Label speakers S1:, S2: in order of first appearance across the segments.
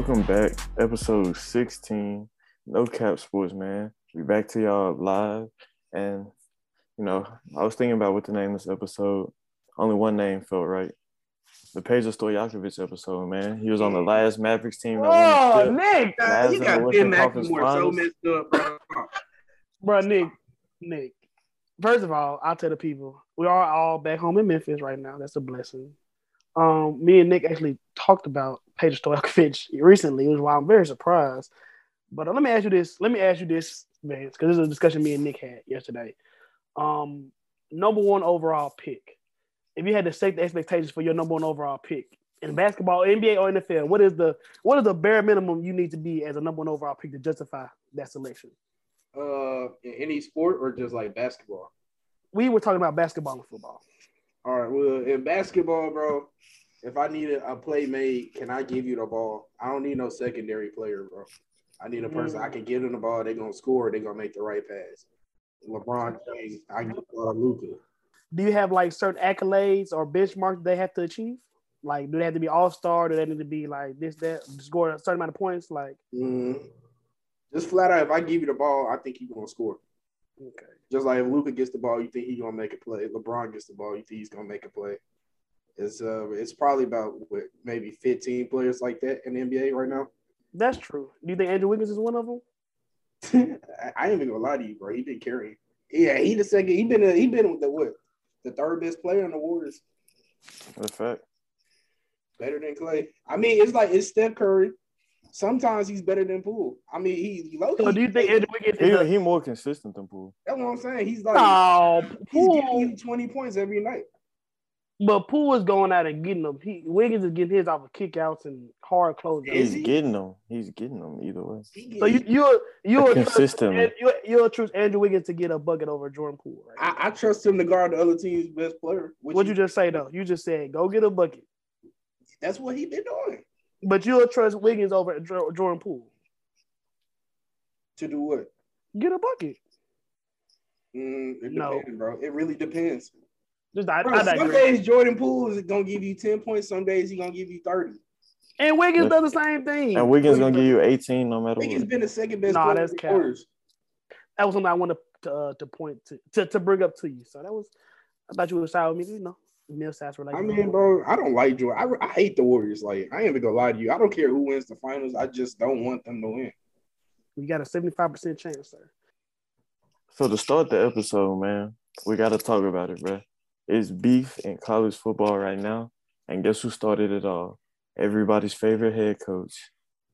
S1: Welcome back, episode 16, No Cap Sports, man. We back to y'all live. And, you know, I was thinking about what to name this episode. Only one name felt right. The Peja Stojakovic episode, man. He was on the last Mavericks team.
S2: Oh, Nick!
S1: Mavs
S3: you
S1: the
S3: got Ben McLemore so messed up, bro.
S2: Bro, Nick, Nick. First of all, I'll tell the people we are all back home in Memphis right now. That's a blessing. Um, me and Nick actually talked about Pedro Stojakovic recently, which is why I'm very surprised. But uh, let me ask you this. Let me ask you this, Vance, because this is a discussion me and Nick had yesterday. Um, number one overall pick. If you had to set the expectations for your number one overall pick in basketball, NBA or NFL, what is the what is the bare minimum you need to be as a number one overall pick to justify that selection?
S3: Uh, in any sport or just like basketball?
S2: we were talking about basketball and football.
S3: All right. Well, in basketball, bro, if I need a, play made, can I give you the ball? I don't need no secondary player, bro. I need a person I can give them the ball. They're gonna score. They're gonna make the right pass. LeBron James, I get uh, Luka.
S2: Do you have like certain accolades or benchmarks they have to achieve? Like, do they have to be all star? Do they need to be like this, that, score a certain amount of points? Like,
S3: Mm, just flat out, if I give you the ball, I think he's gonna score.
S2: okay,
S3: Just like if Luka gets the ball, you think he's gonna make a play. LeBron gets the ball, you think he's gonna make a play. It's uh, it's probably about what maybe 15 players like that in the NBA right now.
S2: that's true. Do you think Andrew Wiggins is one of them?
S3: I I ain't even gonna lie to you, bro. He been carrying. Yeah, he the second. He been a, he been with the what? The third best player in the Warriors,
S1: That's a fact.
S3: better than Clay. I mean, it's like it's Steph Curry. Sometimes he's better than Poole. I mean, he low.
S2: So do you think Andrew Wiggins is a
S1: He, he more consistent than Poole.
S3: That's what I'm saying. He's like
S2: no?
S3: he's giving you 20 points every night.
S2: But Poole is going out and getting them. He Wiggins is getting his off of kickouts and hard closeouts.
S3: Is
S1: He's
S3: he?
S1: getting them. He's getting them either way.
S2: So you you're you're
S1: Consistently.
S2: you're you're trust Andrew Wiggins to get a bucket over Jordan Poole, right?
S3: I, I trust him to guard the other team's best player.
S2: What'd
S3: he-
S2: you just say though? You just said go get a bucket.
S3: That's what he been doing.
S2: But you'll trust Wiggins over Jordan Poole.
S3: To do what?
S2: Get a bucket.
S3: Mm, it
S2: No.
S3: depends, bro. It really depends.
S2: Just I,
S3: Bro,
S2: I
S3: some days Jordan Poole is gonna give you 10 points, some days he gonna give you 30.
S2: And Wiggins
S1: Yeah.
S2: does the same thing.
S1: And Wiggins gonna give you 18 no matter what.
S3: Wiggins
S1: what.
S3: been the second best
S2: Nah, that's
S3: in
S2: cap. That was something I wanted to uh, to point to, to to bring up to you. So that was I thought you would side with me, you know. Mill Sats were like,
S3: I mean, bro, I don't like Jordan. I, I hate the Warriors. Like, I ain't even gonna lie to you. I don't care who wins the finals. I just don't want them to win.
S2: we got a seventy five percent chance, sir.
S1: So to start the episode, man, we gotta talk about it, bro. It's beef in college football right now, and guess who started it all? Everybody's favorite head coach,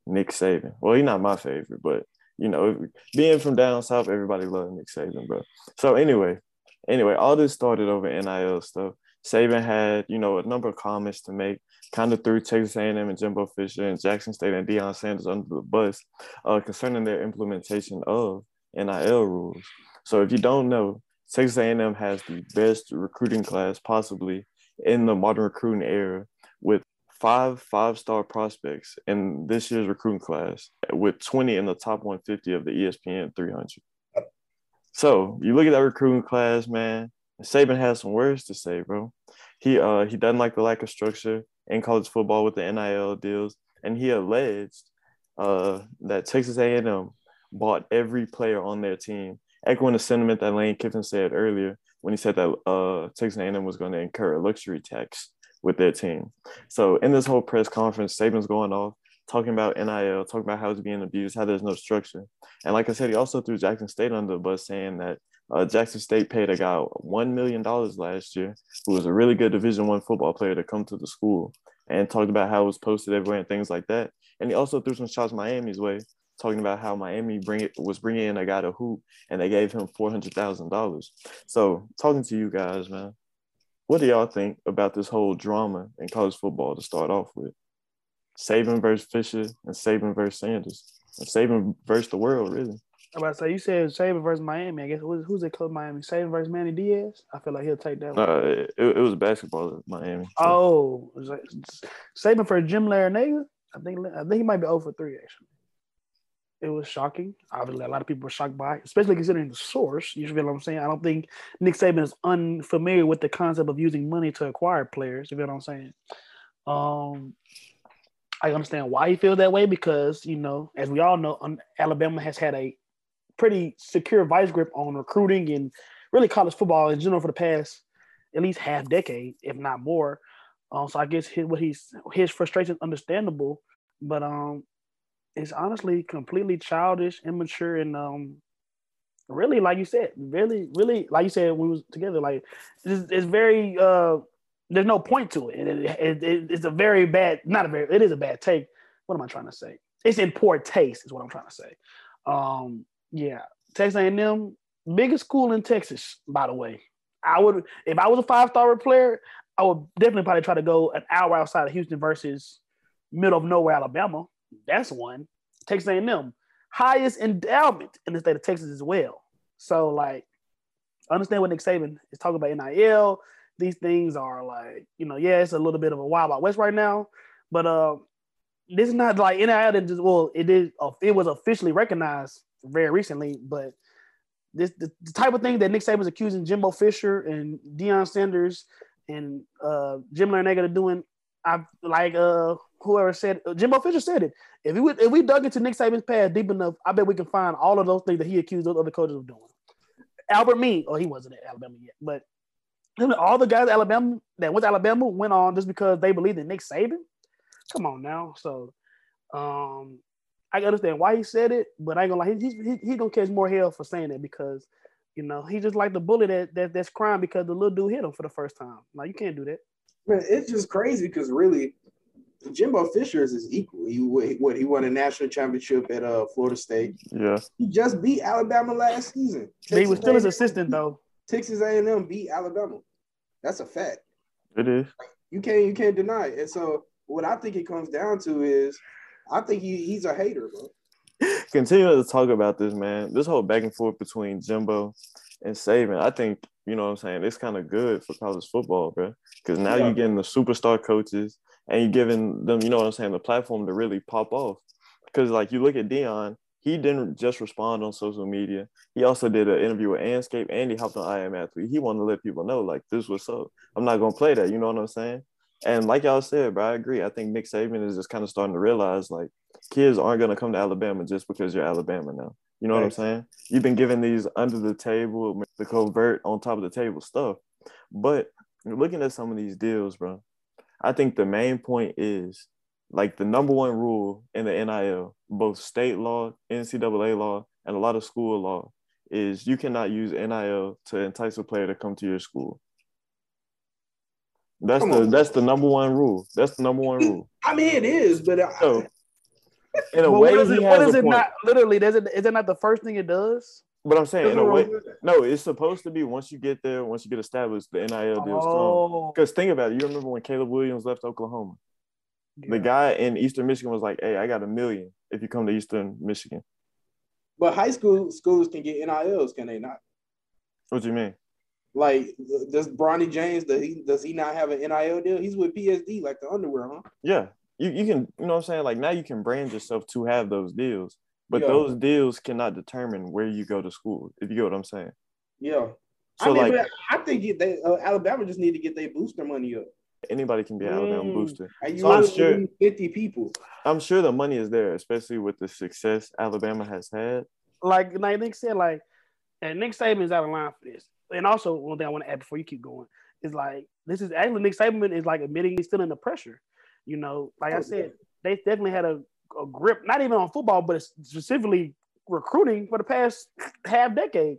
S1: Nick Saban. Well, he's not my favorite, but you know, being from down south, everybody loves Nick Saban, bro. So anyway, anyway, all this started over NIL stuff. Saban had, you know, a number of comments to make, kind of threw Texas A&M and Jimbo Fisher and Jackson State and Deion Sanders under the bus uh, concerning their implementation of NIL rules. So if you don't know, Texas A&M has the best recruiting class possibly in the modern recruiting era with five five-star prospects in this year's recruiting class with 20 in the top 150 of the ESPN 300. So you look at that recruiting class, man. Saban has some words to say, bro. He uh he doesn't like the lack of structure in college football with the NIL deals, and he alleged uh that Texas A&M bought every player on their team, echoing the sentiment that Lane Kiffin said earlier when he said that uh Texas A&M was going to incur a luxury tax with their team. So in this whole press conference, Saban's going off talking about NIL, talking about how it's being abused, how there's no structure. And like I said, he also threw Jackson State under the bus, saying that uh, Jackson State paid a guy one million dollars last year, who was a really good Division One football player, to come to the school, and talked about how it was posted everywhere and things like that. And he also threw some shots Miami's way, talking about how Miami bring it was bringing in a guy to hoop, and they gave him four hundred thousand dollars. So, talking to you guys, man, what do y'all think about this whole drama in college football to start off with? Saban versus Fisher and Saban versus Sanders. And Saban versus the world, really.
S2: I'm about to say you said Saban versus Miami. I guess who's who's called Miami? Saban versus Manny Diaz. I feel like he'll take that one.
S1: Uh, it, it was basketball at Miami. so-
S2: oh, it was like- Saban for Jim Larrañaga. I think I think he might be 0 for three actually. It was shocking. Obviously, a lot of people were shocked by especially considering the source. You feel what I'm saying? I don't think Nick Saban is unfamiliar with the concept of using money to acquire players. You feel what I'm saying? Um, I understand why he feels that way because you know, as we all know, Alabama has had a pretty secure vice grip on recruiting and really college football in general for the past at least half decade, if not more. Um, so I guess his, what he's his frustration is understandable, but um, it's honestly completely childish, immature, and um, really, like you said, really, really, like you said, we was together. Like it's, it's very uh, there's no point to it. It, it, it. It's a very bad, not a very, it is a bad take. What am I trying to say? It's in poor taste, is what I'm trying to say. Um, yeah, Texas A&M, biggest school in Texas, by the way. I would, if I was a five star player, I would definitely probably try to go an hour outside of Houston versus middle of nowhere, Alabama. That's one. Texas A&M, highest endowment in the state of Texas as well. So like, understand what Nick Saban is talking about NIL. These things are like, you know, yeah, it's a little bit of a wild out west right now, but uh, this is not like NIL that just well, it is it was officially recognized very recently, but this the, the type of thing that Nick Saban's accusing Jimbo Fisher and Deion Sanders and uh, Jim Larrañaga are doing. I like uh whoever said Jimbo Fisher said it. If we if we dug into Nick Saban's past deep enough, I bet we can find all of those things that he accused those other coaches of doing. Albert Means, oh he wasn't at Alabama yet, but all the guys at Alabama that went to Alabama went on just because they believed in Nick Saban. Come on now, so um, I understand why he said it, but I ain't gonna lie, he's he, he gonna catch more hell for saying it because you know he just like the bully that, that that's crying because the little dude hit him for the first time. Like you can't do that.
S3: Man, it's just crazy because really, Jimbo Fisher is equal. He what he won a national championship at uh Florida State.
S1: Yeah,
S3: he just beat Alabama last season.
S2: Texas he was still his assistant though.
S3: Texas A&M beat Alabama. That's a fact.
S1: It is.
S3: You can't you can't deny it. And so what I think it comes down to is I think he, he's a hater, bro.
S1: Continuing to talk about this, man. This whole back and forth between Jimbo and Saban. I think you know what I'm saying. It's kind of good for college football, bro. Because now yeah. you're getting the superstar coaches and you're giving them, you know what I'm saying, the platform to really pop off. Because like you look at Deion, he didn't just respond on social media. He also did an interview with Anscape and he hopped on I Am Athlete. He wanted to let people know, like, this was up. I'm not gonna play that. You know what I'm saying? And like y'all said, bro, I agree. I think Nick Saban is just kind of starting to realize like kids aren't gonna come to Alabama just because you're Alabama now. You know right. what I'm saying? You've been given these under the table, the covert on top of the table stuff. But looking at some of these deals, bro, I think the main point is like the number one rule in the NIL, both state law, NCAA law, and a lot of school law, is you cannot use NIL to entice a player to come to your school. That's Come the on. that's the number one rule. That's the number one rule.
S3: I mean, it is, but I,
S1: so, in a way,
S2: what is it, what is it not? Literally, is it is it not the first thing it does?
S1: But I'm saying, in a way, no, it's supposed to be once you get there, once you get established, the NIL deals oh. come. Because think about it, you remember when Caleb Williams left Oklahoma? Yeah. The guy in Eastern Michigan was like, "Hey, I got a million if you come to Eastern Michigan."
S3: But high school schools can get NILs, can they not?
S1: What do you mean?
S3: Like, does Bronny James does he does he not have an NIL deal? He's with PSD, like the underwear, huh?
S1: Yeah, you you can you know what I'm saying. Like now you can brand yourself to have those deals, but yeah. those deals cannot determine where you go to school. If you get what I'm saying.
S3: Yeah. So I mean, like, I think they, uh, Alabama just need to get their booster money up.
S1: Anybody can be an Alabama mm. booster.
S3: So I'm sure 50 people.
S1: I'm sure the money is there, especially with the success Alabama has had.
S2: Like like Nick said, like and Nick Saban's out of line for this and also one thing I want to add before you keep going is like this is actually Nick Saban is like admitting he's still in the pressure. You know, like I oh, said, they definitely had a, a grip, not even on football, but specifically recruiting for the past half decade.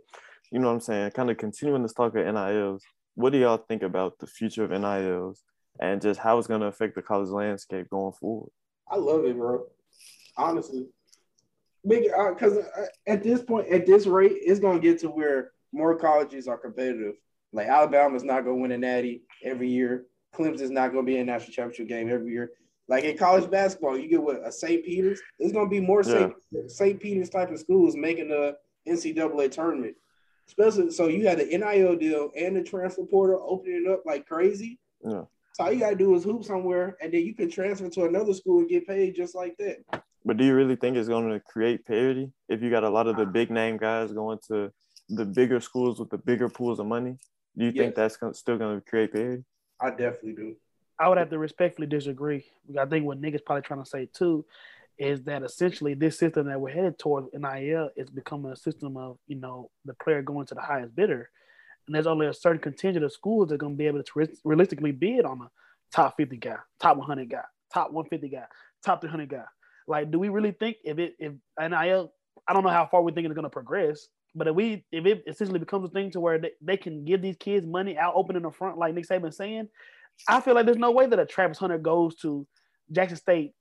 S1: You know what I'm saying? Kind of continuing this talk of NILs. What do y'all think about the future of NILs and just how it's going to affect the college landscape going forward?
S3: I love it, bro. Honestly, because uh, uh, at this point, at this rate, it's going to get to where more colleges are competitive. Like Alabama's not going to win a natty every year. Clemson's not going to be in a national championship game every year. Like in college basketball, you get what a St. Peter's. There's going to be more yeah. St. Peter's type of schools making the NCAA tournament. Especially so you had the NIL deal and the transfer portal opening up like crazy.
S1: Yeah.
S3: So all you gotta do is hoop somewhere, and then you can transfer to another school and get paid just like that.
S1: But do you really think it's going to create parity if you got a lot of the big name guys going to the bigger schools with the bigger pools of money, do you yes. think that's still going to create parity?
S3: I definitely do.
S2: I would have to respectfully disagree. I think what Nick is probably trying to say too is that essentially this system that we're headed towards NIL is becoming a system of you know the player going to the highest bidder, and there's only a certain contingent of schools that are going to be able to realistically bid on a top 50 guy, top 100 guy, top 150 guy, top 300 guy. Like, do we really think if it if NIL? I don't know how far we think it's going to progress, but if we if it essentially becomes a thing to where they, they can give these kids money out open in the front, like Nick Saban saying, I feel like there's no way that a Travis Hunter goes to Jackson State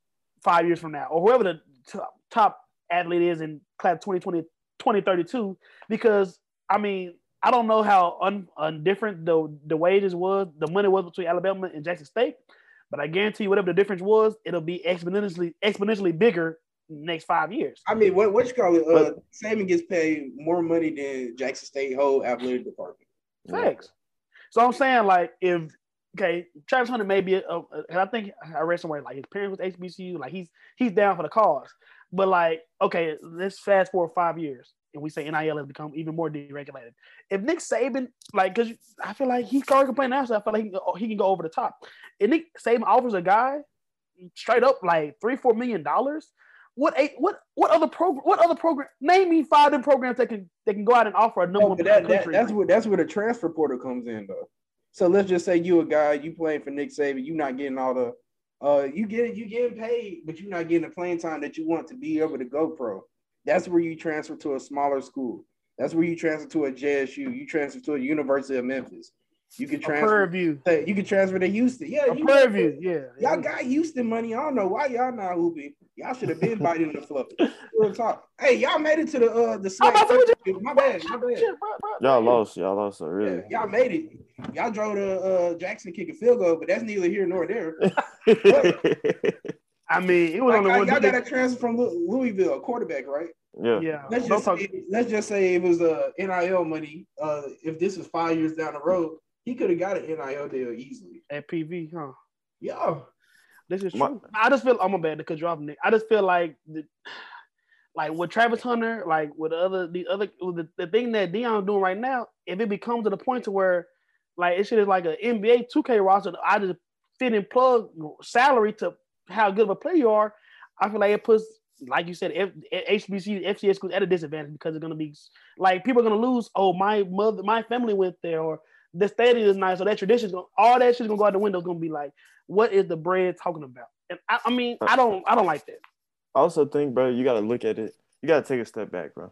S2: five years from now, or whoever the t- top athlete is in class 2020, 2032, because I mean, I don't know how un, undifferent the, the wages was, the money was between Alabama and Jackson State, but I guarantee you, whatever the difference was, it'll be exponentially exponentially bigger next five years.
S3: I mean, what what you call it? Uh, Saban gets paid more money than Jackson State whole athletic department.
S2: Thanks. So I'm saying, like, if okay, Travis Hunter may be, a, a, and I think I read somewhere like his parents was HBCU, like he's he's down for the cause. But like, okay, let's fast forward five years, and we say NIL has become even more deregulated. If Nick Saban, like, because I feel like he's already complaining now, so I feel like he can, go, he can go over the top. If Nick Saban offers a guy straight up like three, four million dollars, what eight, what what other program? What other program? Name me five different programs that can that can go out and offer a number
S3: Oh,
S2: one.
S3: that, that, that's where that's where the transfer portal comes in though. So let's just say you a guy, you playing for Nick Saban, you not getting all the uh you get you getting paid, but you're not getting the playing time that you want to be able to go pro. That's where you transfer to a smaller school. That's where you transfer to a JSU. You transfer to a University of Memphis. You can
S2: a
S3: transfer.
S2: Prairie View.
S3: You can transfer to Houston. Yeah, you
S2: Prairie View. Yeah.
S3: Y'all got Houston money. I don't know why y'all not hooping. Y'all should have been biting the fluff. Real talk. Hey, y'all made it to the uh the
S2: I'm about
S3: My bad. My bad.
S2: Shit, bro, bro.
S1: Y'all lost. Y'all lost. So really.
S3: Yeah, y'all made it. Y'all drove to uh, Jackson kick a field goal, but that's neither here nor there.
S2: I mean, it was
S3: Like,
S2: only one.
S3: y'all got a transfer from Louisville, a quarterback, right?
S1: yeah.
S2: yeah.
S3: Let's just say, let's just say it was uh, NIL money. Uh, if this was five years down the road, he could have got an NIL deal easily.
S2: at PV, huh?
S3: Yeah,
S2: This is
S1: My-
S2: true. I just feel I'm a bad to cut you off, Nick. I just feel like the, like with Travis Hunter, like with the other the other with the, the thing that Deion's doing right now, if it becomes to the point to where like it should is like an NBA 2K roster, I just fit and plug salary to how good of a player you are. I feel like it puts, like you said, F, HBC, FCS schools at a disadvantage because it's gonna be like people are gonna lose. Oh, my mother, my family went there, or the stadium is nice, so that tradition's gonna all that shit's gonna go out the window. Gonna be like, what is the bread talking about? And I, I mean, I don't, I don't like that.
S1: I also think, bro, you gotta look at it. You gotta take a step back, bro.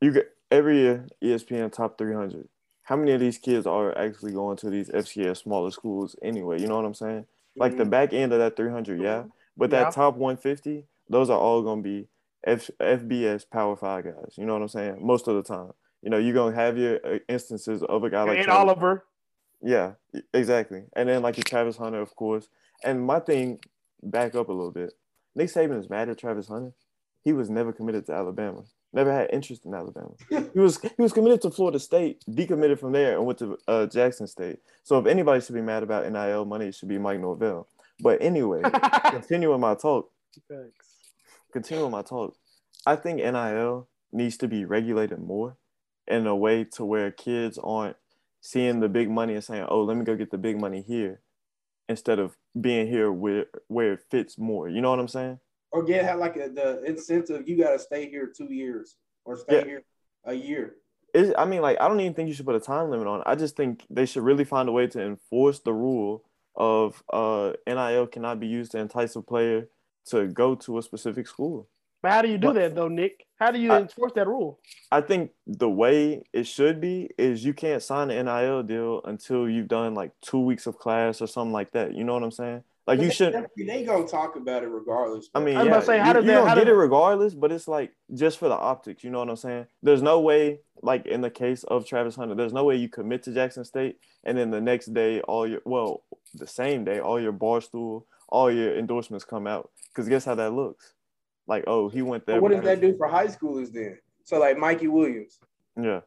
S1: You get every year ESPN top 300. How many of these kids are actually going to these FCS smaller schools anyway? You know what I'm saying? Like the mm-hmm. back end of that 300, yeah. But
S2: Yeah.
S1: that top 150, those are all gonna be F- FBS Power Five guys. You know what I'm saying? Most of the time, you know, you're gonna have your uh, instances of a guy like
S2: and
S1: Travis-
S2: Oliver,
S1: yeah, exactly. And then like your Travis Hunter, of course. And my thing, back up a little bit. Nick Saban is mad at Travis Hunter. He was never committed to Alabama. Never had interest in Alabama. He was he was committed to Florida State, decommitted from there, and went to uh, Jackson State. So if anybody should be mad about NIL money, it should be Mike Norvell. But anyway, continuing my talk, Thanks. continuing my talk, I think NIL needs to be regulated more in a way to where kids aren't seeing the big money and saying, "Oh, let me go get the big money here," instead of being here where where it fits more. You know what I'm saying?
S3: or get have like a, the incentive. You got to stay here two years or stay
S1: Yeah.
S3: here a year.
S1: It's, I mean, like I don't even think you should put a time limit on. it. I just think they should really find a way to enforce the rule of uh, NIL cannot be used to entice a player to go to a specific school.
S2: But how do you do
S1: What?
S2: that though, Nick? How do you
S1: I-
S2: enforce that rule?
S1: I think the way it should be is you can't sign an NIL deal until you've done like two weeks of class or something like that. You know what I'm saying? Like you
S3: They-
S1: should.
S3: They, they gonna talk about it regardless.
S1: I mean,
S2: I was
S1: yeah,
S2: about to say, how
S1: you,
S2: does
S1: you
S2: that-
S1: gonna
S2: how
S1: get
S2: does-
S1: it regardless, but it's like just for the optics. You know what I'm saying? There's no way, like in the case of Travis Hunter, there's no way you commit to Jackson State and then the next day, all your well, the same day, all your bar stool, all your endorsements come out. Because guess how that looks? Like, oh, he went there.
S3: But what does that do for high schoolers then? So like Mikey Williams.
S1: Yeah.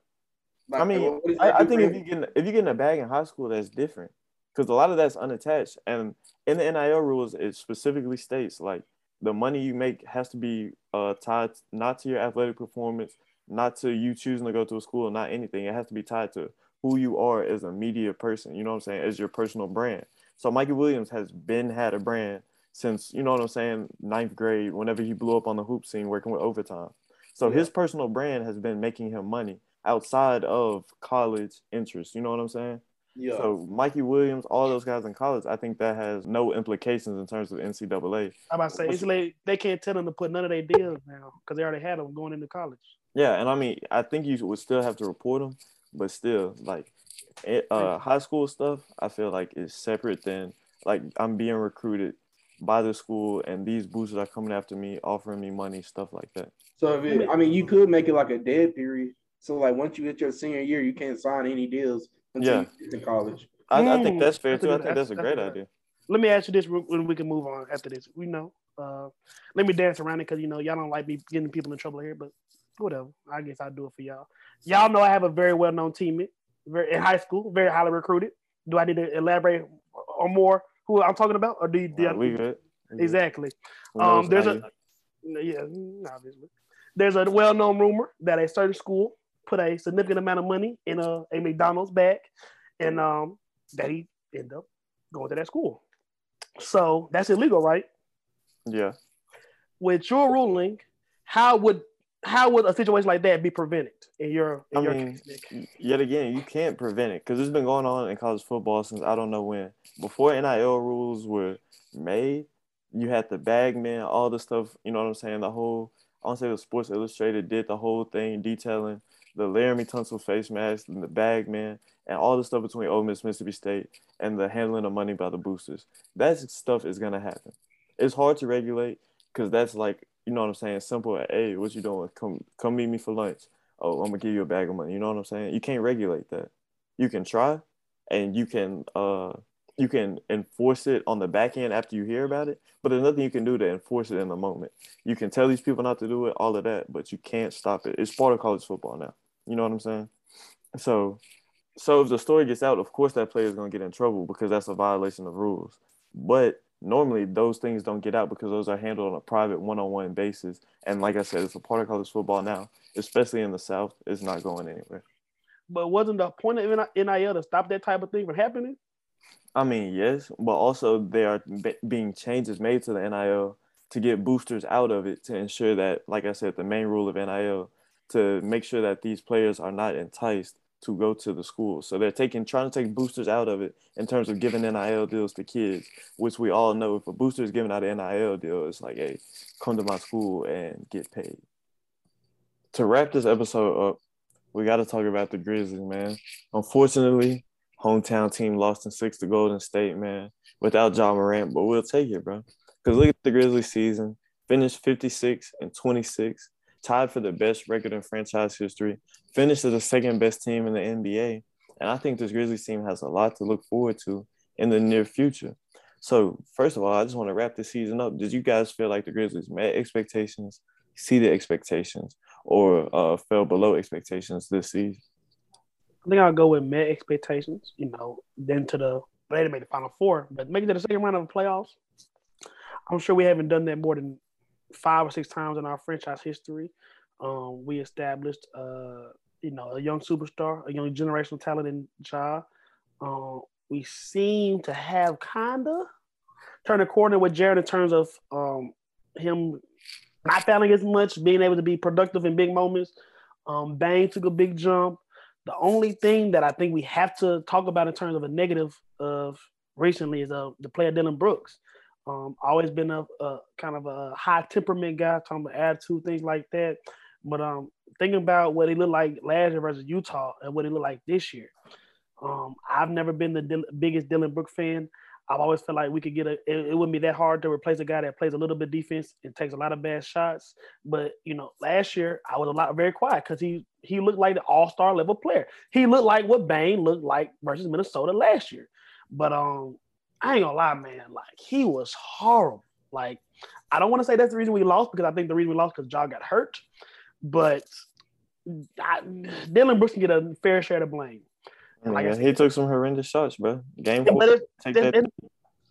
S3: Like,
S1: I mean, I, I think if you get in, if you get in a bag in high school, that's different because a lot of that's unattached. And in the NIL rules, it specifically states like the money you make has to be uh, tied not to your athletic performance, not to you choosing to go to a school, not anything. It has to be tied to who you are as a media person. You know what I'm saying? As your personal brand. So Mikey Williams has been had a brand since you know what I'm saying, ninth grade. Whenever he blew up on the hoop scene, working with overtime. So yeah. his personal brand has been making him money outside of college interest. You know what I'm saying? Yeah. So Mikey Williams, all those guys in college, I think that has no implications in terms of NCAA.
S2: I'm about to say it's like they can't tell them to put none of their deals now because they already had them going into college.
S1: Yeah, and I mean, I think you would still have to report them, but still, like, it, uh, high school stuff, I feel like is separate than like I'm being recruited by the school and these boosters are coming after me, offering me money, stuff like that.
S3: So, it, I mean, you could make it like a dead period. So, like, once you hit your senior year, you can't sign any deals until yeah. you get to college.
S1: I, I think that's fair too. I think that's, that's a great idea.
S2: Let me ask you this when we can move on after this. We know. Uh, let me dance around it because you know y'all don't like me getting people in trouble here, but whatever. I guess I'll do it for y'all. Y'all know I have a very well known teammate very, in high school, very highly recruited. Do I need to elaborate on more who I'm talking about, or do you? Do uh, we good. Exactly. Um, there's a yeah, obviously. There's a well known rumor that a certain school put a significant amount of money in a, a McDonald's bag, and um, that he ended up going to that school. So that's illegal, right?
S1: Yeah.
S2: With your ruling, how would how would a situation like that be prevented in your in I your
S1: mean, case, yet again, you can't prevent it because it's been going on in college football since I don't know when. Before NIL rules were made, you had the bagman, all the stuff, you know what I'm saying? The whole I don't say the Sports Illustrated did the whole thing detailing the Laremy Tunsil face mask and the bagman and all the stuff between Ole Miss, Mississippi State, and the handling of money by the boosters. That stuff is gonna happen. It's hard to regulate because that's like you know what I'm saying. Simple. Hey, what you doing? Come come meet me for lunch. Oh, I'm gonna give you a bag of money. You know what I'm saying? You can't regulate that. You can try, and you can uh you can enforce it on the back end after you hear about it, but there's nothing you can do to enforce it in the moment. You can tell these people not to do it, all of that, but you can't stop it. It's part of college football now. You know what I'm saying? So so if the story gets out, of course that player is going to get in trouble because that's a violation of rules. But normally those things don't get out because those are handled on a private one-on-one basis. And like I said, it's a part of college football now, especially in the South. It's not going anywhere.
S2: But wasn't the point of NIL to stop that type of thing from happening?
S1: I mean, yes, but also there are being changes made to the NIL to get boosters out of it to ensure that, like I said, the main rule of NIL to make sure that these players are not enticed to go to the school. So they're taking trying to take boosters out of it in terms of giving NIL deals to kids, which we all know if a booster is giving out an NIL deal, it's like, hey, come to my school and get paid. To wrap this episode up, we got to talk about the Grizzlies, man. Unfortunately, hometown team lost in six to Golden State, man, without Ja Morant, but we'll take it, bro. Because look at the Grizzlies season, finished 56 and 26 tied for the best record in franchise history, finished as the second best team in the NBA. And I think this Grizzlies team has a lot to look forward to in the near future. So, first of all, I just want to wrap this season up. Did you guys feel like the Grizzlies met expectations, exceeded expectations, or uh, fell below expectations this season?
S2: I think I'll go with met expectations. You know, then to the they didn't make the final four, but making it to the second round of the playoffs. I'm sure we haven't done that more than five or six times in our franchise history. Um, we established, uh, you know, a young superstar, a young generational talent in Ja. Um, we seem to have kind of turned a corner with Jaren in terms of um, him not fouling as much, being able to be productive in big moments. Um, Bane took a big jump. The only thing that I think we have to talk about in terms of a negative of recently is uh, the player Dillon Brooks. Um, always been a, a, kind of a high temperament guy, talking about attitude, things like that. But um, thinking about what he looked like last year versus Utah and what he looked like this year, um, I've never been the Dil- biggest Dillon Brook fan. I've always felt like we could get a. It, it, wouldn't be that hard to replace a guy that plays a little bit defense and takes a lot of bad shots. But you know, last year I was a lot very quiet because he he looked like the All Star level player. He looked like what Bane looked like versus Minnesota last year. But um, I ain't gonna lie, man. Like he was horrible. Like I don't want to say that's the reason we lost because I think the reason we lost because Ja got hurt. But I, Dillon Brooks can get a fair share of blame.
S1: Like yeah, he took some horrendous shots, bro. Game
S2: yeah, but it's, it's,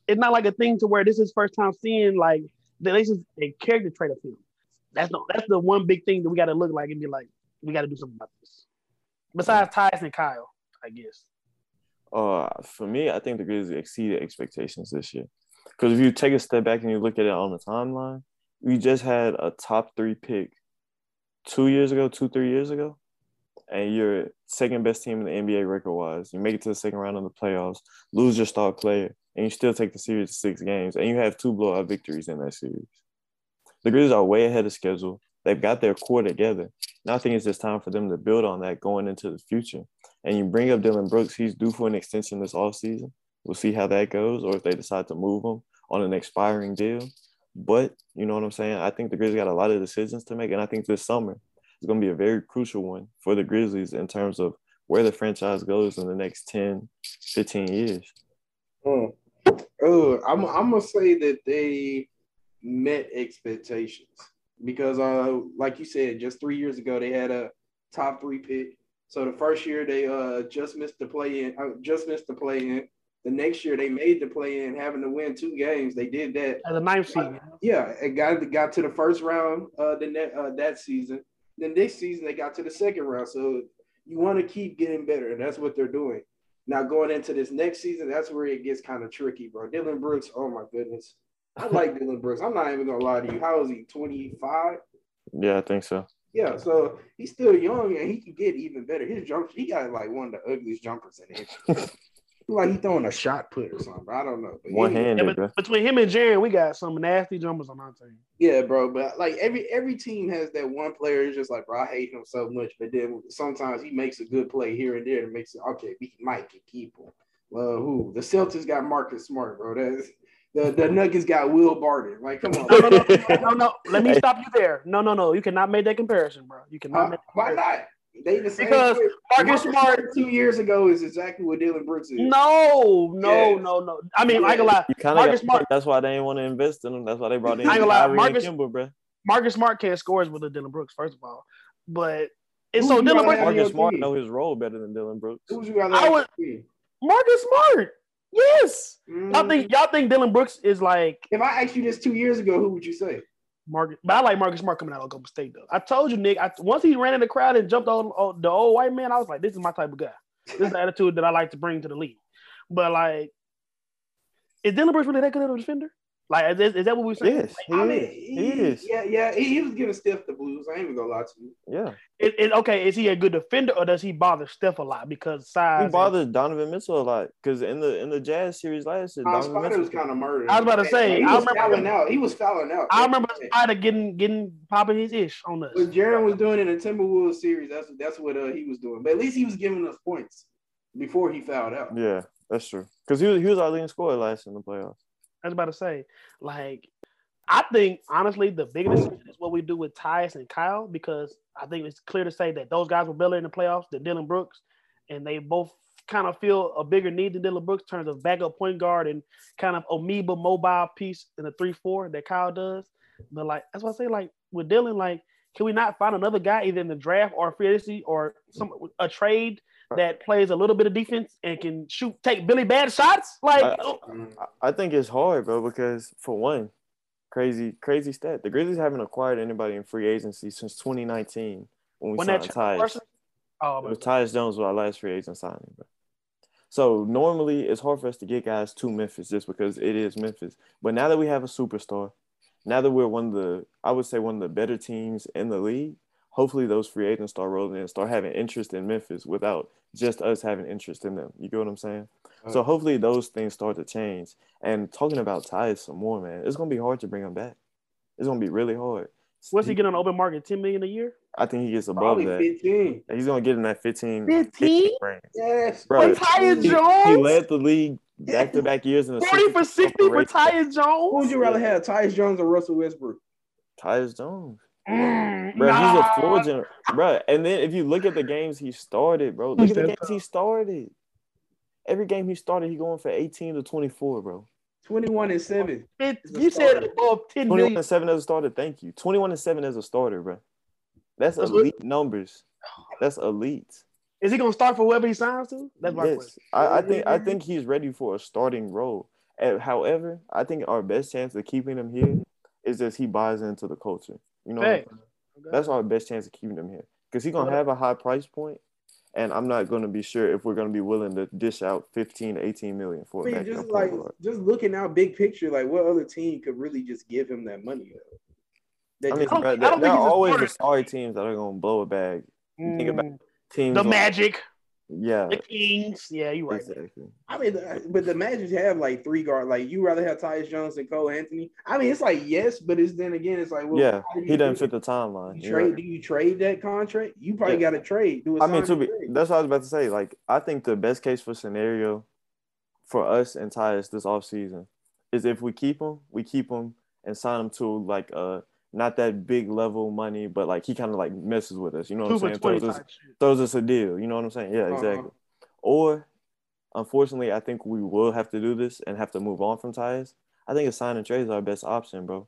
S2: it's, not like a thing to where this is first time seeing like this is a character trait of him. That's no, that's the one big thing that we got to look like and be like, we got to do something about this. Besides Tyson and Kyle, I guess.
S1: Uh, for me, I think the Grizzlies exceeded expectations this year. Because if you take a step back and you look at it on the timeline, we just had a top three pick two years ago, two three years ago, and you're second best team in the NBA record wise. You make it to the second round of the playoffs, lose your star player, and you still take the series to six games, and you have two blowout victories in that series. The Grizzlies are way ahead of schedule. They've got their core together. I think it's just time for them to build on that going into the future. And you bring up Dillon Brooks, he's due for an extension this offseason. We'll see how that goes, or if they decide to move him on an expiring deal. But you know what I'm saying? I think the Grizzlies got a lot of decisions to make. And I think this summer is going to be a very crucial one for the Grizzlies in terms of where the franchise goes in the next 10, 15 years.
S3: Oh, I'm, I'm going to say that they met expectations because, uh, like you said, just three years ago, they had a top three pick. So the first year they uh, just missed the play in, uh, just missed the play in. The next year they made the play in, having to win two games. They did that
S2: as a ninth seed.
S3: Yeah, it got got to the first round uh, the net, uh, that season. Then this season they got to the second round. So you want to keep getting better, and that's what they're doing. Now going into this next season, that's where it gets kind of tricky, bro. Dillon Brooks, oh my goodness, I like Dillon Brooks. I'm not even gonna lie to you. How is he? 25?
S1: Yeah, I think so.
S3: Yeah, so he's still young and he can get even better. His jump, he got like one of the ugliest jumpers in it. like he throwing a shot put or something. I don't know.
S1: But One hand.
S2: Yeah, between him and Jaren, we got some nasty jumpers on our team.
S3: Yeah, bro. But like every every team has that one player. It's just like, bro, I hate him so much. But then sometimes he makes a good play here and there and makes it okay. We might can keep him. Well, who the Celtics got Marcus Smart, bro. That's the, the Nuggets got Will Barton. Like, come on.
S2: no, no, no, no, no. Let me stop you there. No, no, no. You cannot make that comparison, bro. You cannot. Uh,
S3: why not? They the same because Marcus, Smart two years ago is exactly what Dillon Brooks is.
S2: No, no, yes. no, no. I mean, yeah. I can lie.
S1: Marcus Smart. That's why they didn't want to invest in him. That's why they brought in. I can lie.
S2: Marcus, Kimber, bro. Marcus Smart can't score as well as Dillon Brooks. First of all, but it's so Dillon Brooks.
S1: Marcus Smart know his role better than Dillon Brooks.
S3: Who's you rather I would,
S2: Marcus Smart. Yes. Mm. Y'all think y'all think Dillon Brooks is like?
S3: If I asked you this two years ago, who would you say?
S2: Marcus, but I like Marcus Smart coming out of Oklahoma State though. I told you, Nick. I, once he ran in the crowd and jumped on, on, the old white man, I was like, this is my type of guy. This is the attitude that I like to bring to the league. But like, is Dillon Brooks really that good of a defender? Like, is, is that what we saying?
S1: Yes, he, I mean, is. he, he is.
S3: Yeah, yeah. He, he was giving Steph the blues. I ain't even gonna lie to you.
S1: Yeah.
S2: It, it, okay, is he a good defender or does he bother Steph a lot because size?
S1: He bothers and... Donovan Mitchell a lot because in the in the Jazz series last year,
S3: Donovan Spider Mitchell was kind of murdered.
S2: I was about to say,
S3: he
S2: I
S3: was fouling out. He was fouling out.
S2: I remember Spider getting getting popping his ish on us.
S3: What Jaren was doing in the Timberwolves series, that's that's what uh, he was doing. But at least he was giving us points before he fouled out.
S1: Yeah, that's true. Because he was he was our leading scorer last in the playoffs.
S2: I was about to say, like I think honestly, the biggest is what we do with Tyus and Kyle because I think it's clear to say that those guys were better in the playoffs than Dillon Brooks, and they both kind of feel a bigger need than Dillon Brooks in terms of backup point guard and kind of amoeba mobile piece in the three four that Kyle does. But like that's what I say, like with Dillon, like can we not find another guy either in the draft or free agency or some a trade that plays a little bit of defense and can shoot, take Billy bad shots? Like I,
S1: oh. I think it's hard, bro, because for one, Crazy, crazy stat. The Grizzlies haven't acquired anybody in free agency since 2019 when we when signed Tyus. Oh, it was Tyus Jones was our last free agent signing, bro. So normally it's hard for us to get guys to Memphis just because it is Memphis. But now that we have a superstar, now that we're one of the, I would say one of the better teams in the league, hopefully those free agents start rolling in and start having interest in Memphis without just us having interest in them. You get what I'm saying? So hopefully those things start to change. And talking about Tyus some more, man, it's gonna be hard to bring him back. It's gonna be really hard.
S2: What's he, he get on open market? Ten million a year?
S1: I think he gets above Probably that.
S3: 15.
S1: He's gonna get in that 15.
S2: 15?
S3: Yes.
S2: Bro, Tyus Jones.
S1: He led the league back to back years in the
S2: 40 for 60 for Tyus Jones.
S3: Who would you rather have, Tyus Jones or Russell Westbrook?
S1: Tyus Jones. Mm, bro, nah. he's a floor general, bro. And then if you look at the games he started, bro, look at the games he started. Every game he started, he going for 18 to 24, bro.
S3: 21 and 7.
S2: You said above 10 21 million.
S1: and 7 as a starter. Thank you. 21 and 7 as a starter, bro. That's elite numbers. That's elite.
S2: Is he gonna start for whoever he signs to? That's my yes. question.
S1: I, I think I think he's ready for a starting role. And, however, I think our best chance of keeping him here is that he buys into the culture. You know, hey. that's our best chance of keeping him here because he's gonna have a high price point, And I'm not going to be sure if we're going to be willing to dish out 15, 18 million for
S3: I
S1: a
S3: mean,
S1: backup
S3: just like
S1: guard.
S3: just looking out big picture, like what other team could really just give him that money? Though? That
S1: I mean,
S3: just-
S2: I
S1: there,
S2: think
S1: there are always the sorry teams that are going to blow a bag. Think about
S2: Mm,
S1: Teams
S2: the
S1: like-
S2: Magic,
S1: Yeah,
S2: the Kings. Yeah, you right.
S1: exactly.
S3: I mean, the- but the Magic have like three guard. Like you rather have Tyus Jones and Cole Anthony. I mean, it's like yes, but it's then again, it's like well,
S1: yeah,
S3: do
S1: he doesn't
S3: do
S1: fit the timeline.
S3: You trade?
S1: right.
S3: Do you trade that contract? You probably
S1: Yeah.
S3: got to trade. Do a
S1: I mean, to be
S3: trade.
S1: that's what I was about to say. Like, I think the best case for scenario for us and Tyus this offseason is if we keep him, we keep him and sign him to like uh not that big level money, but like he kind of like messes with us. You know what
S2: Two
S1: I'm saying? Throws us, throws us a deal. You know what I'm saying? Yeah,
S3: Uh-huh.
S1: exactly. Or unfortunately, I think we will have to do this and have to move on from Tyus. I think a sign and trade is our best option, bro.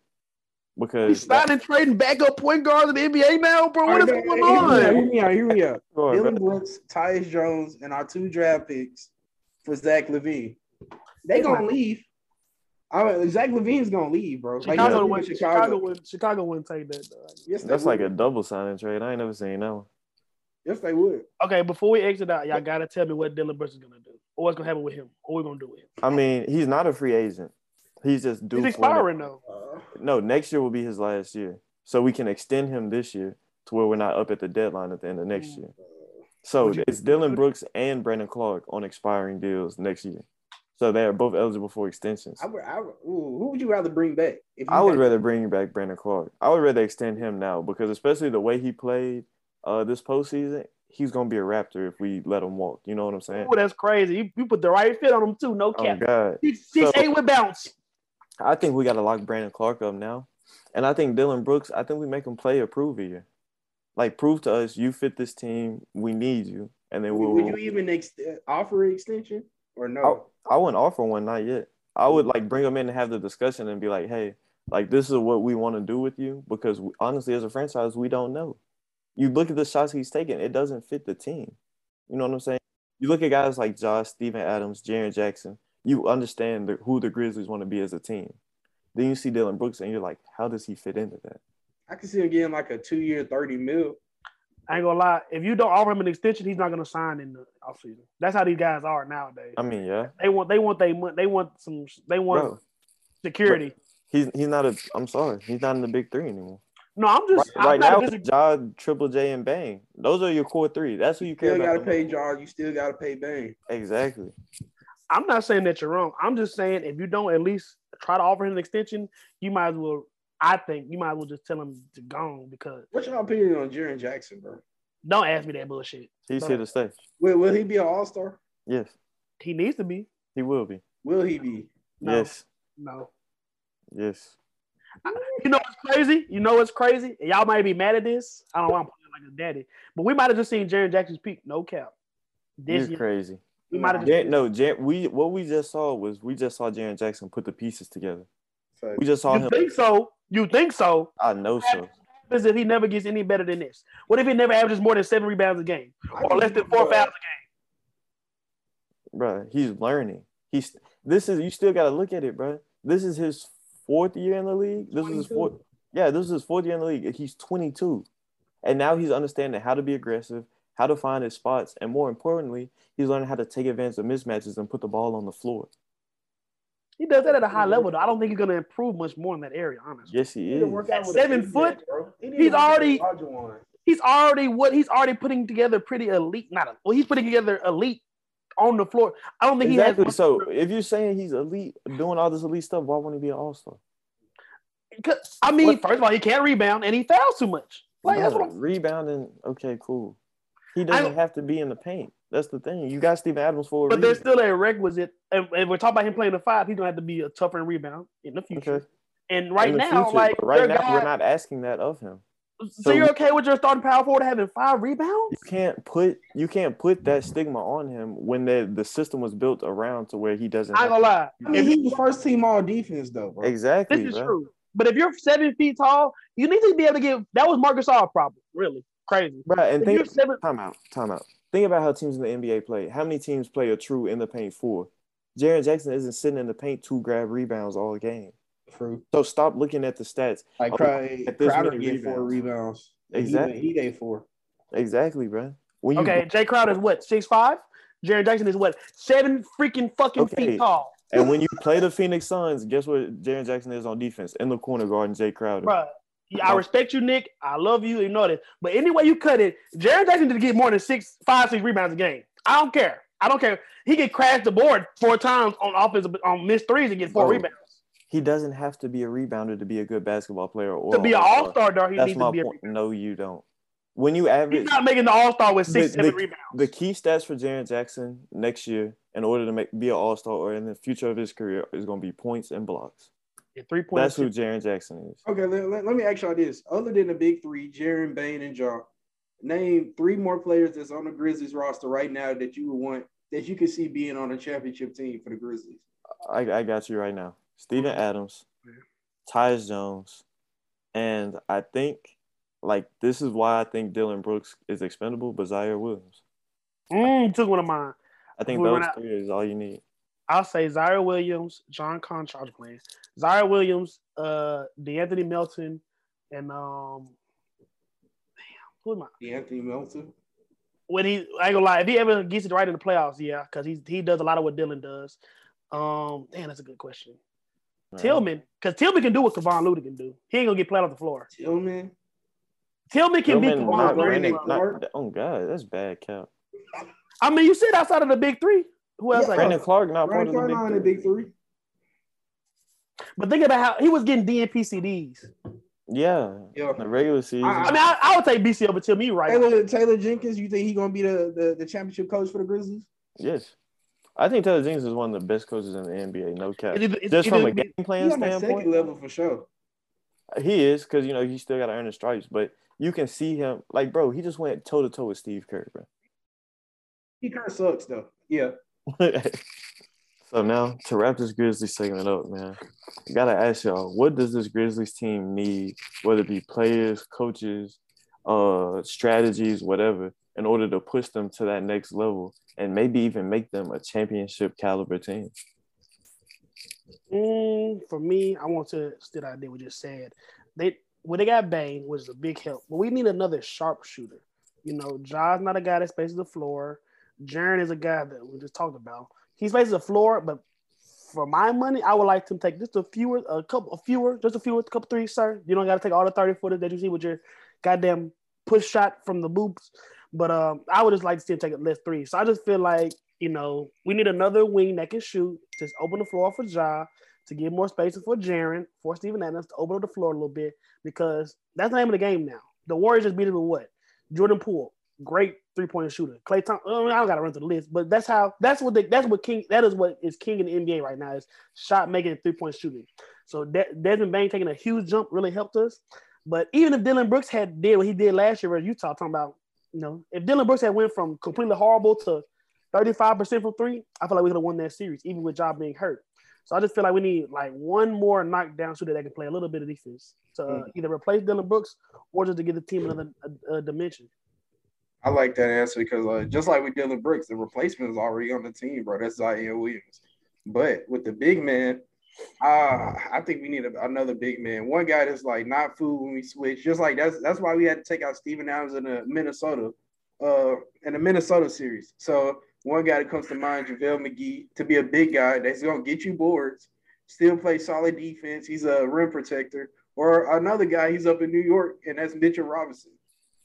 S2: We
S1: Because
S2: signing trading backup point guards in the NBA now, bro. What
S3: All
S2: is going on?
S3: Hear me out. Hear me out.
S1: Dillon.
S3: Brooks, Tyus Jones, and our two draft picks for Zach LaVine. They gonna leave. I mean, Zach LaVine's gonna leave, bro. Like,
S2: Chicago,
S3: he's leaving
S2: wouldn't,
S3: Chicago.
S2: Chicago, wouldn't, Chicago wouldn't take that. Though.
S3: Yes, they
S1: that's like a double signing trade. I ain't never seen that one.
S3: Yes, they would.
S2: Okay, before we exit out, y'all gotta tell me what Dillon Brooks is gonna do, or what's gonna happen with him, or we're gonna do with him.
S1: I mean, he's not a free agent. He's just due
S2: He's
S1: for an-
S2: expiring though.
S3: Uh,
S1: No, next year will be his last year. So we can extend him this year to where we're not up at the deadline at the end of next year. So
S2: you-
S1: it's Dillon Brooks and Brandon Clarke on expiring deals next year. So they are both eligible for extensions.
S3: I would, I would, ooh, who would you rather bring back? If
S1: I would
S3: had-
S1: rather bring back Brandon Clarke. I would rather extend him now because especially the way he played uh this postseason, he's gonna be a Raptor if we let him walk. You know what I'm saying?
S2: Oh, that's crazy. You, you put the right fit on him too. No cap.
S1: Oh
S2: cap.
S1: God.
S2: Six, six
S1: So-
S2: eight with bounce.
S1: I think we gotta lock Brandon Clarke up now. And I think Dillon Brooks, I think we make him play a prove here. Like prove to us you fit this team, we need you. And then
S3: Would,
S1: we'll
S3: would you even ex- offer an extension or no?
S1: I wouldn't offer one, not yet. I would like bring them in and have the discussion and be like, hey, like this is what we want to do with you because we, honestly, as a franchise, we don't know. You look at the shots he's taking, it doesn't fit the team. You know what I'm saying? You look at guys like Josh, Steven Adams, Jaren Jackson. You understand the, who the Grizzlies want to be as a team. Then you see Dillon Brooks and you're like, how does he fit into that?
S3: I can see him getting like a two year, 30 mil.
S2: I ain't gonna lie. If you don't offer him an extension, he's not gonna sign in the offseason. That's how these guys are nowadays.
S1: I mean, yeah,
S2: They want they want they want they want some they want
S1: bro.
S2: security.
S1: He's he's not a. I'm sorry, he's not in the big three anymore.
S2: No, I'm
S1: Right,
S2: just I'm
S1: right now,
S2: disagree-
S1: Ja, Triple J, and Bane. Those are your core three. That's who you care
S3: Still
S1: about.
S3: Still got to pay
S1: most.
S3: John. You still got to pay Bane.
S1: Exactly.
S2: I'm not saying that you're wrong. I'm just saying if you don't at least try to offer him an extension, you might as well. I think you might as well just tell him to go because
S3: What's your opinion on Jaren Jackson, bro?
S2: don't ask me that bullshit.
S1: He's here to stay.
S3: Will, will he be an all star?
S1: Yes,
S2: He needs to be.
S1: he will be.
S3: Will he be?
S2: No.
S1: Yes,
S2: No.
S1: yes.
S2: You know what's crazy? You know what's crazy? And y'all might be mad at this. I don't want to play like a daddy, but we might have just seen Jaren Jackson's peak. No cap. This
S1: You're
S2: year,
S1: crazy.
S2: we might have just
S1: no, Jan, we what we just saw was we just saw Jaren Jackson put the pieces together.
S3: So,
S1: We just saw
S2: You
S1: him.
S2: think so? You think so?
S1: I know so.
S2: As if he never gets any better than this. What if he never averages more than seven rebounds a game or less than four fouls a game?
S1: bro. He's learning. He's this is you still got to look at it, bro. This is his fourth year in the league. This is his fourth. Yeah, this is his fourth year in the league. He's 22, and now he's understanding how to be aggressive, how to find his spots, and more importantly, he's learning how to take advantage of mismatches and put the ball on the floor.
S2: He does that at a high level, though. I don't think he's going to improve much more in that area, honestly.
S1: Yes, he
S3: He
S1: is.
S3: work out
S2: At seven foot,
S3: man, bro. He
S2: he's
S3: to work out
S2: already-
S3: with a larger one.
S2: He's already what he's already putting together pretty elite. Not a, well, he's putting together elite on the floor. I don't think
S1: Exactly.
S2: he has.
S1: So if you're saying he's elite, doing all this elite stuff, why won't he be an all star?
S2: 'Cause- I mean,
S1: What-
S2: first of all, he can't rebound and he fouls too much. Like that's what I'm
S1: rebounding. Okay, cool. He doesn't
S2: don't-
S1: have to be in the paint. That's the thing. You got Steven Adams for a
S2: But there's
S1: reason.
S2: still a requisite, and, and we're talking about him playing the five. He's gonna have to be a tougher in rebound in the future.
S1: Okay.
S2: And right now,
S1: future,
S2: like
S1: right now,
S2: guy-
S1: we're not asking that of him.
S2: so,
S1: so
S2: you're okay with your starting power forward having five rebounds?
S1: You can't put you can't put that stigma on him when the the system was built around to where he doesn't.
S2: I ain't
S1: have-
S2: gonna lie.
S3: I mean, he was first team all defense though, bro.
S1: exactly.
S2: This is
S1: bro.
S2: true. But if you're seven feet tall, you need to be able to give. That was Marcus Gasol problem. Really crazy.
S1: Bro, and
S2: If
S1: think
S2: you're seven,
S1: time out, time out. Think about how teams in the NBA play. How many teams play a true in the paint four? Jaren Jackson isn't sitting in the paint to grab rebounds all game.
S3: True.
S1: So stop looking at the stats.
S3: Like
S1: Oh,
S3: Cry,
S1: at this
S3: Crowder
S1: many
S3: get four
S1: rebounds.
S3: rebounds.
S1: Exactly.
S3: He, he gave four.
S1: Exactly, bro. when you
S2: Okay, Jae Crowder is what six five. Jaren Jackson is what seven freaking fucking
S1: Okay.
S2: feet tall,
S1: and when you play the Phoenix Suns, guess what Jaren Jackson is on defense in the corner guarding Jae Crowder.
S2: Bruh. I oh. respect you, Nick. I love you. You know this. But any way you cut it, Jaren Jackson did get more than six, five, six rebounds a game. I don't care. I don't care. He can crash the board four times on offensive on missed threes and get four
S1: oh.
S2: rebounds.
S1: He doesn't have to be a rebounder to be a good basketball player or
S2: To be an uh,
S1: all-star.
S2: all though, he
S1: That's
S2: needs
S1: my
S2: to be. A.
S1: No, you don't. When you average
S2: he's not making the all star with six,
S1: The-
S2: seven
S1: the-
S2: rebounds.
S1: the key stats for Jaren Jackson next year, in order to make be an All Star or in the future of his career, is going to be points and blocks.
S2: Three point.
S1: That's who Jaren Jackson is.
S3: Okay, let, let, let me ask y'all this. Other than the big three, Jaren, Bane, and Ja, name three more players that's on the Grizzlies roster right now that you would want that you could see being on a championship team for the Grizzlies.
S1: I, I got you right now. Steven Adams,
S2: Yeah.
S1: Tyus Jones, and I think like this is why I think Dillon Brooks is expendable, but Ziaire Williams.
S2: Mm, you took one of mine.
S1: I think
S2: We
S1: those three is all you need.
S2: I'll say Ziaire Williams, John Konchar playing. Ziaire Williams, uh, De'Anthony Melton, and um, damn, who am I?
S3: The Anthony Melton.
S2: When he, I ain't gonna lie, if he ever gets it right in the playoffs, yeah, because he he does a lot of what Dillon does. Um, damn, that's a good question. Tillman, because Tillman can do what Kevon Looney can do. He ain't gonna get played off the floor.
S3: Tillman.
S2: Tillman can
S1: Tillman,
S2: beat Kevon
S1: not
S2: Looney.
S1: Not- oh god, that's bad count.
S2: I mean, you said outside of the big three. Who else?
S3: Yeah,
S2: I
S1: Brandon
S2: got?
S1: Clarke not
S3: Brian
S1: part of the
S3: Clarke
S1: big,
S3: the
S1: three.
S3: big three.
S2: But think about how he was getting DNP CDs.
S1: Yeah,
S3: Yeah.
S1: the regular season.
S3: I-
S2: I mean, I, I would take BC over Tillman you right. now.
S3: Taylor Taylor Jenkins, you think he gonna be the, the, the championship coach for the Grizzlies?
S1: yes, I think Taylor Jenkins is one of the best coaches in the NBA. No cap.
S2: It's either- it's
S1: Just from
S2: either
S1: a game plan
S3: on
S1: standpoint,
S3: second level for sure.
S1: He is because you know he still got to earn the stripes, but you can see him like, bro. He just went toe to toe with Steve Kerr, bro.
S3: He kind of sucks though. Yeah.
S1: so now to wrap this Grizzlies segment up, man, I gotta ask y'all, what does this Grizzlies team need, whether it be players, coaches, uh, strategies, whatever, in order to push them to that next level and maybe even make them a championship caliber team?
S2: Mm, for me, I want to still idea we just said. They when they got Bane, was a big help, but we need another sharpshooter. You know, Ja's not a guy that spaces the floor. Jaren is a guy that we just talked about. He's spaces the floor, but for my money, I would like to take just a fewer, a couple, a fewer, just a few, a couple threes, sir. You don't got to take all the thirty footers that you see with your goddamn push shot from the boops. But um, I would just like to see him take a less three. So I just feel like you know we need another wing that can shoot. Just open the floor for Ja to give more space for Jaren, for Steven Adams to open up the floor a little bit because that's the name of the game now. The Warriors just beat it with what? Jordan Poole, great three point shooter. Klay Thompson. I, don't got to run through the list, but that's how. That's what. The, that's what King. That is what is king in the NBA right now is shot making three point shooting. So De- Desmond Bane taking a huge jump really helped us. But even if Dillon Brooks had did what he did last year with Utah, talking about you know if Dillon Brooks had went from completely horrible to thirty five percent from three, I feel like we could have won that series even with Job being hurt. So I just feel like we need like one more knockdown shooter that can play a little bit of defense to uh, either replace Dillon Brooks or just to give the team another uh, uh, dimension.
S3: I like that answer because uh, just like with Dillon Brooks, the replacement is already on the team, bro. That's Ziaire Williams. But with the big man, uh, I think we need a, another big man. One guy that's like not food when we switch. Just like that's that's why we had to take out Steven Adams in the Minnesota, uh, in the Minnesota series. So one guy that comes to mind, JaVale McGee, to be a big guy that's gonna get you boards, still play solid defense. He's a rim protector. Or another guy, he's up in New York, and that's Mitchell Robinson.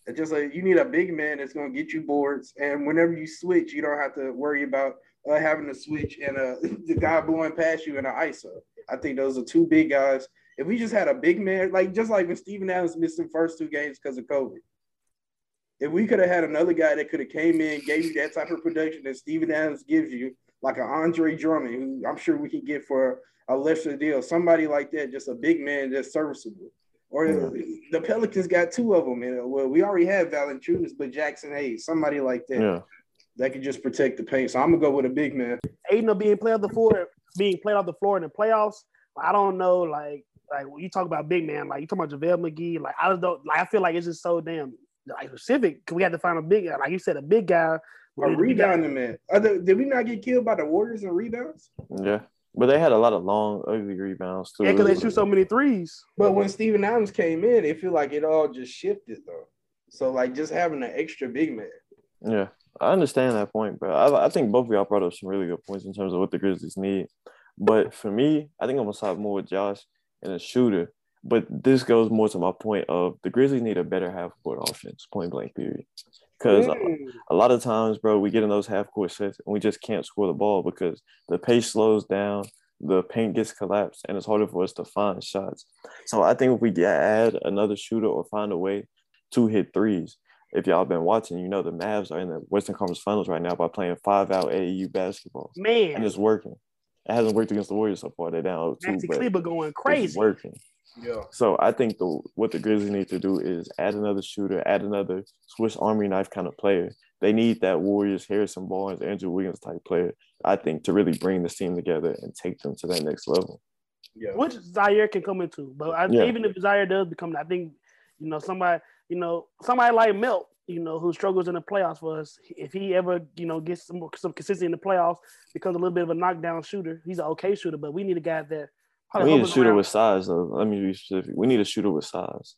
S3: It's just like you need a big man that's going to get you boards, and whenever you switch, you don't have to worry about uh, having to switch and uh, the guy blowing past you in an ISO. I think those are two big guys. If we just had a big man, like just like when Steven Adams missed the first two games because of COVID, if we could have had another guy that could have came in, gave you that type of production that Steven Adams gives you, like an Andre Drummond, who I'm sure we could get for a lesser deal, somebody like that, just a big man that's serviceable. Or
S1: Yeah.
S3: the Pelicans got two of them. And uh, well, we already have Valanciunas, but Jaxson Hayes, somebody like that
S1: Yeah.
S3: that could just protect the paint. So I'm gonna go with a big man.
S2: Aiden of being played off the floor, being played off the floor in the playoffs. I don't know, like like when you talk about big man, like you talk about JaVale McGee, like I just don't like I feel like it's just so damn like specific. Cause we had to find a big guy, like you said, a big guy.
S3: A rebounding man. Other, did we not get killed by the Warriors in rebounds?
S1: Yeah. But they had a lot of long, ugly rebounds too.
S2: Yeah, because they shoot so many threes.
S3: But when Steven Adams came in, it feel like it all just shifted though. So like just having an extra big man.
S1: Yeah, I understand that point, but I, I think both of y'all brought up some really good points in terms of what the Grizzlies need. But for me, I think I'm gonna side more with Josh and a shooter. But this goes more to my point of the Grizzlies need a better half court offense, point blank period. Because
S2: Mm.
S1: a lot of times, bro, we get in those half court sets and we just can't score the ball because the pace slows down, the paint gets collapsed, and it's harder for us to find shots. So I think if we add another shooter or find a way to hit threes, if y'all been watching, you know the Mavs are in the Western Conference Finals right now by playing five out AAU basketball,
S2: Man, and
S1: it's working. It hasn't worked against the Warriors so far. They're down 2
S2: Maxi
S1: but
S2: Kleber going
S1: it's
S2: crazy.
S1: working.
S3: Yeah.
S1: So I think the what the Grizzlies need to do is add another shooter, add another Swiss Army knife kind of player. They need that Warriors, Harrison Barnes, Andrew Wiggins type player. I think to really bring this team together and take them to that next level.
S3: Yeah.
S2: which Ziaire can come into. But I,
S1: Yeah.
S2: even if Ziaire does become, I think you know somebody, you know somebody like Melt, you know who struggles in the playoffs for us. If he ever you know gets some more, some consistency in the playoffs, becomes a little bit of a knockdown shooter. He's an okay shooter, but we need a guy that.
S1: We need a
S2: hovers
S1: shooter
S2: around.
S1: with size though. Let me be specific. We need a shooter with size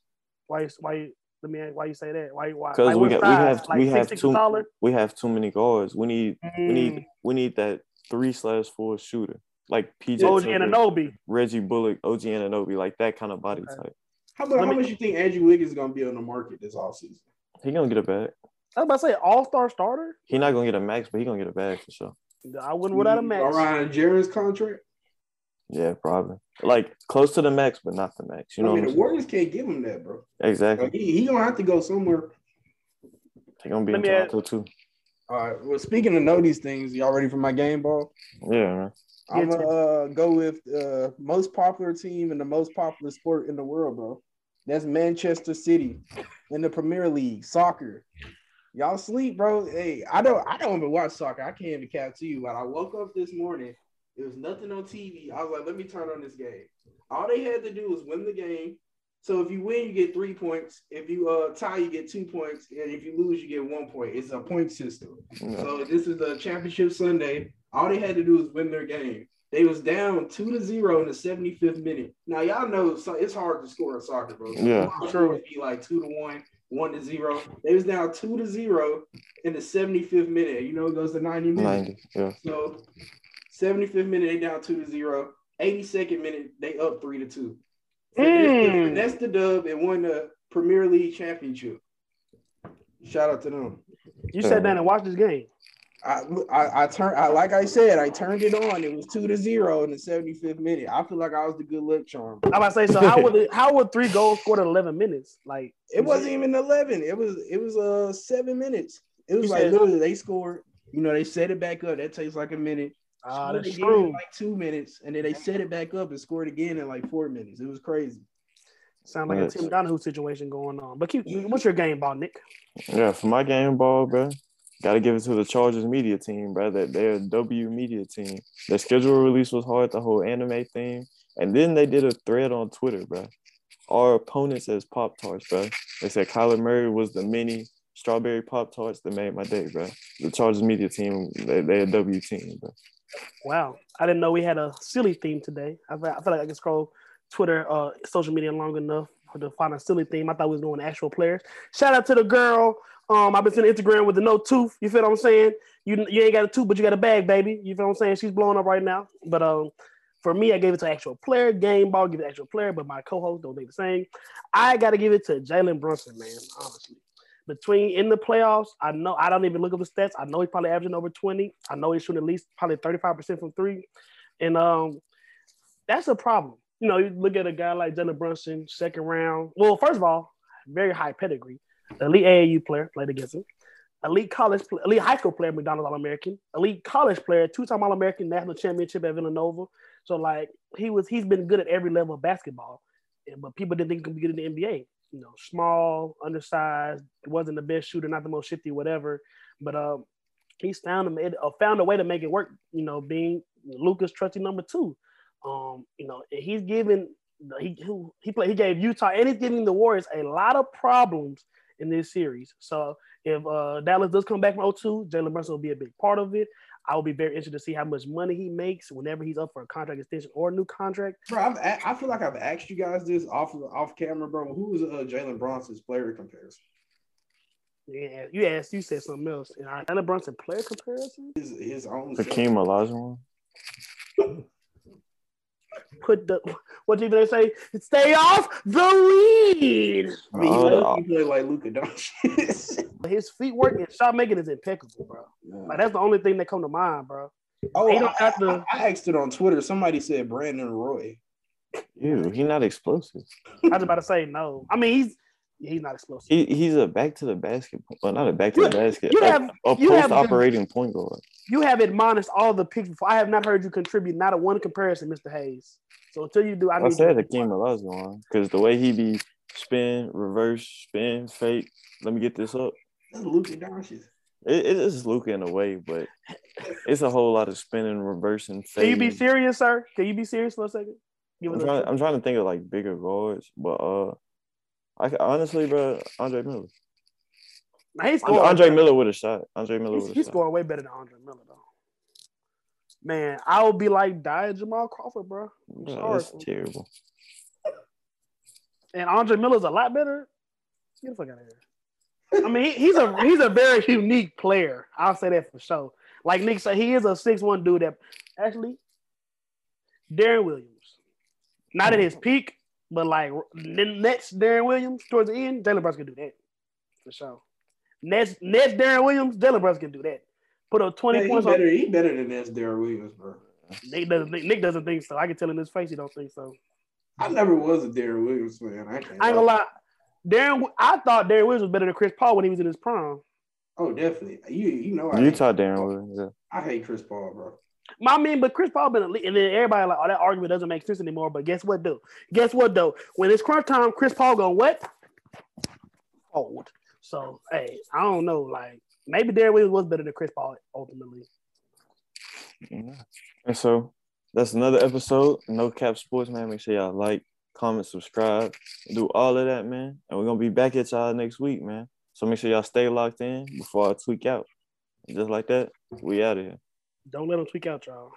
S2: Why? you- Why? Let me. Why you say that? Why? Why?
S1: because
S2: like,
S1: we got we have
S2: like
S1: we
S2: six,
S1: have
S2: six
S1: too
S2: or
S1: we have too many guards. We need we need
S2: Mm.
S1: we need that three slash four shooter like PJ
S2: OG
S1: Tucker,
S2: Anunoby.
S1: Reggie Bullock, OG Anunoby, like that kind of body
S2: Okay.
S1: type.
S3: How much, how
S2: me-
S3: much you think Andrew Wiggins is gonna be on the market this offseason?
S1: He gonna get a bag.
S2: I was about to say all star starter.
S1: He not gonna get a max, but he gonna get a bag for sure.
S2: I wouldn't without a max.
S3: All right, Jaren's contract.
S1: Yeah, probably. Like close to the max, but not the max. You know
S3: I mean,
S1: what
S3: the
S1: I'm saying?
S3: Warriors can't give him that, bro.
S1: Exactly.
S3: Like, he, he gonna have to go somewhere.
S1: He gonna be
S2: Let
S1: in
S2: me add-
S1: Toronto too.
S3: All right. Well, speaking of know these things, y'all ready for my game ball?
S1: Yeah, man.
S3: I'm gonna uh, go with uh, most popular team and the most popular sport in the world, bro. That's Manchester City in the Premier League, soccer. Y'all sleep, bro. Hey, I don't I don't even watch soccer. I can't even cap to you, but I woke up this morning. There was nothing on TV. I was like, let me turn on this game. All they had to do was win the game. So if you win, you get three points. If you uh tie, you get two points. And if you lose, you get one point. It's a point system.
S1: Yeah.
S3: So this is the championship Sunday. All they had to do was win their game. They was down two to zero in the 75th minute. Now y'all know so it's hard to score in soccer, bro.
S1: Yeah.
S3: sure. Would be like two to one, one to zero. They was down two to zero in the 75th minute. You know it goes to 90 minutes.
S1: 90. Yeah.
S3: So 75th minute they down two to zero. 82nd minute they up three to two. So
S2: Mm.
S3: That's the dub and won the Premier League championship. Shout out to them.
S2: You sat down and watched this game.
S3: I, I I turned I like I said I turned it on. It was two to zero in the 75th minute. I feel like I was the good luck charm.
S2: I'm about to say, so how would it, how would three goals scored in 11 minutes? Like
S3: It wasn't even eleven. It was it was uh seven minutes. It was like
S2: said-
S3: literally they scored. You know they set it back up. That takes like a minute.
S2: Ah,
S3: Scored
S2: that's
S3: again in
S2: true.
S3: like two minutes, and then they set it back up and scored again in like four minutes. It was crazy.
S2: Sound like a Tim Donahue situation going on. But keep, what's your game ball, Nick?
S1: Yeah, for my game ball, bro. Got to give it to the Chargers media team, bro. That they're a W media team. Their schedule release was hard, the whole anime thing, and then they did a thread on Twitter, bro. Our opponent says Pop Tarts, bro. They said Kyler Murray was the mini strawberry Pop Tarts that made my day, bro. The Chargers media team, they they a W team, bro.
S2: Wow, I didn't know we had a silly theme today. I feel, I feel like I can scroll Twitter, uh, social media long enough to find a silly theme. I thought we was doing actual players. Shout out to the girl. Um, I've been seeing Instagram with the no tooth. You feel what I'm saying? You you ain't got a tooth, but you got a bag, baby. You feel what I'm saying? She's blowing up right now. But um, for me, I gave it to actual player. Game ball, give it to actual player. But my co-host don't think the same. I got to give it to Jalen Brunson, man. Honestly, between in the playoffs, I know I don't even look at the stats. I know he's probably averaging over 20. I know he's shooting at least probably 35% from three. And um, that's a problem. You know, you look at a guy like Jalen Brunson, second round. Well, first of all, very high pedigree. Elite AAU player, played against him. Elite college, elite high school player, McDonald's All American. Elite college player, two time All American, national championship at Villanova. So like he was, he's been good at every level of basketball. But people didn't think he could be good in the NBA. You know, small, undersized, wasn't the best shooter, not the most shifty, whatever. But um, he's found a uh, found a way to make it work. You know, being Luka's trusty number two. Um, you know, he's given he he played he gave Utah and he's giving the Warriors a lot of problems in this series. So if uh, Dallas does come back from 02, Jalen Brunson will be a big part of it. I will be very interested to see how much money he makes whenever he's up for a contract extension or a new contract.
S3: Bro, I've, a- I feel like I've asked you guys this off off camera, bro. Who is was uh, Jalen Brunson's player comparison?
S2: Yeah, you asked, you said something else. And I Jalen Brunson player comparison.
S3: His, his own.
S1: Hakeem Olajuwon.
S2: Put the what did they say? Stay off the lead.
S3: I mean,
S1: Oh,
S3: he,
S1: the-
S3: play like Luka Doncic.
S2: His feet work and shot making is impeccable, bro. Like that's the only thing that come to mind, bro.
S3: oh,
S2: don't
S3: I,
S2: have to-
S3: I, I asked it on Twitter. Somebody said Brandon Roy.
S1: Ew, he not explosive.
S2: I was about to say no. I mean, he's he's not explosive.
S1: He he's a back to the basket. Well, not a back to
S2: You-
S1: the basket.
S2: you
S1: a,
S2: have-
S1: a
S2: you have-
S1: post operating point guard.
S2: You have admonished all the picks before. I have not heard you contribute not a one comparison, Mr. Hayes. So until you do, I,
S1: I,
S2: need
S1: said
S2: you.
S1: Hakeem Olajuwon because the way he be spin, reverse, spin, fake. Let me get this up.
S3: That's Luka Doncic.
S1: It, it is Luka in a way, but it's a whole lot of spinning, reversing,
S2: Can you be serious, sir? Can you be serious for a second?
S1: I'm
S2: us
S1: trying,
S2: a,
S1: I'm trying to think of like bigger guards, but uh, I honestly, bro, Andre Miller.
S2: Nah, he's
S1: Andre. Andre Miller with a shot. Andre Miller
S2: He's, he's
S1: shot.
S2: scoring way better than Andre Miller, though. Man, I would be like die Jamal Crawford, bro.
S1: Bro,
S2: sorry.
S1: that's terrible.
S2: And Andre Miller's a lot better. Get the fuck out of here. I mean, he, he's a he's a very unique player. I'll say that for sure. Like Nick said, he is a six one dude that actually Deron Williams, not at hmm. his peak, but like the next Deron Williams towards the end, Jalen Brunson can do that for sure. Next next Deron Williams, Jalen Brunson can do that. Put up twenty
S3: Man, he
S2: points on
S3: better. He better than this, Deron Williams, bro.
S2: Nick doesn't think, Nick doesn't think so. I can tell in his face he don't think so.
S3: I never was a Deron Williams fan. I, can't
S2: I ain't gonna lie. Deron, I thought Deron Williams was better than Chris Paul when he was in his prime.
S3: Oh, definitely. You you know I
S1: Utah
S3: hate,
S1: Deron Williams. Yeah.
S3: I hate Chris Paul, bro.
S2: I mean, but Chris Paul been elite, and then everybody like, oh, that argument doesn't make sense anymore. But guess what, though? Guess what, though? When it's crunch time, Chris Paul going what? Old. So, hey, I don't know. Like, maybe Deron Williams was better than Chris Paul ultimately.
S1: And so that's another episode. No Cap Sports, man. Make sure y'all like, comment, subscribe, do all of that, man. And we're gonna be back at y'all next week, man. So make sure y'all stay locked in before I tweak out. Just like that, we out of here.
S2: Don't let them tweak out, y'all.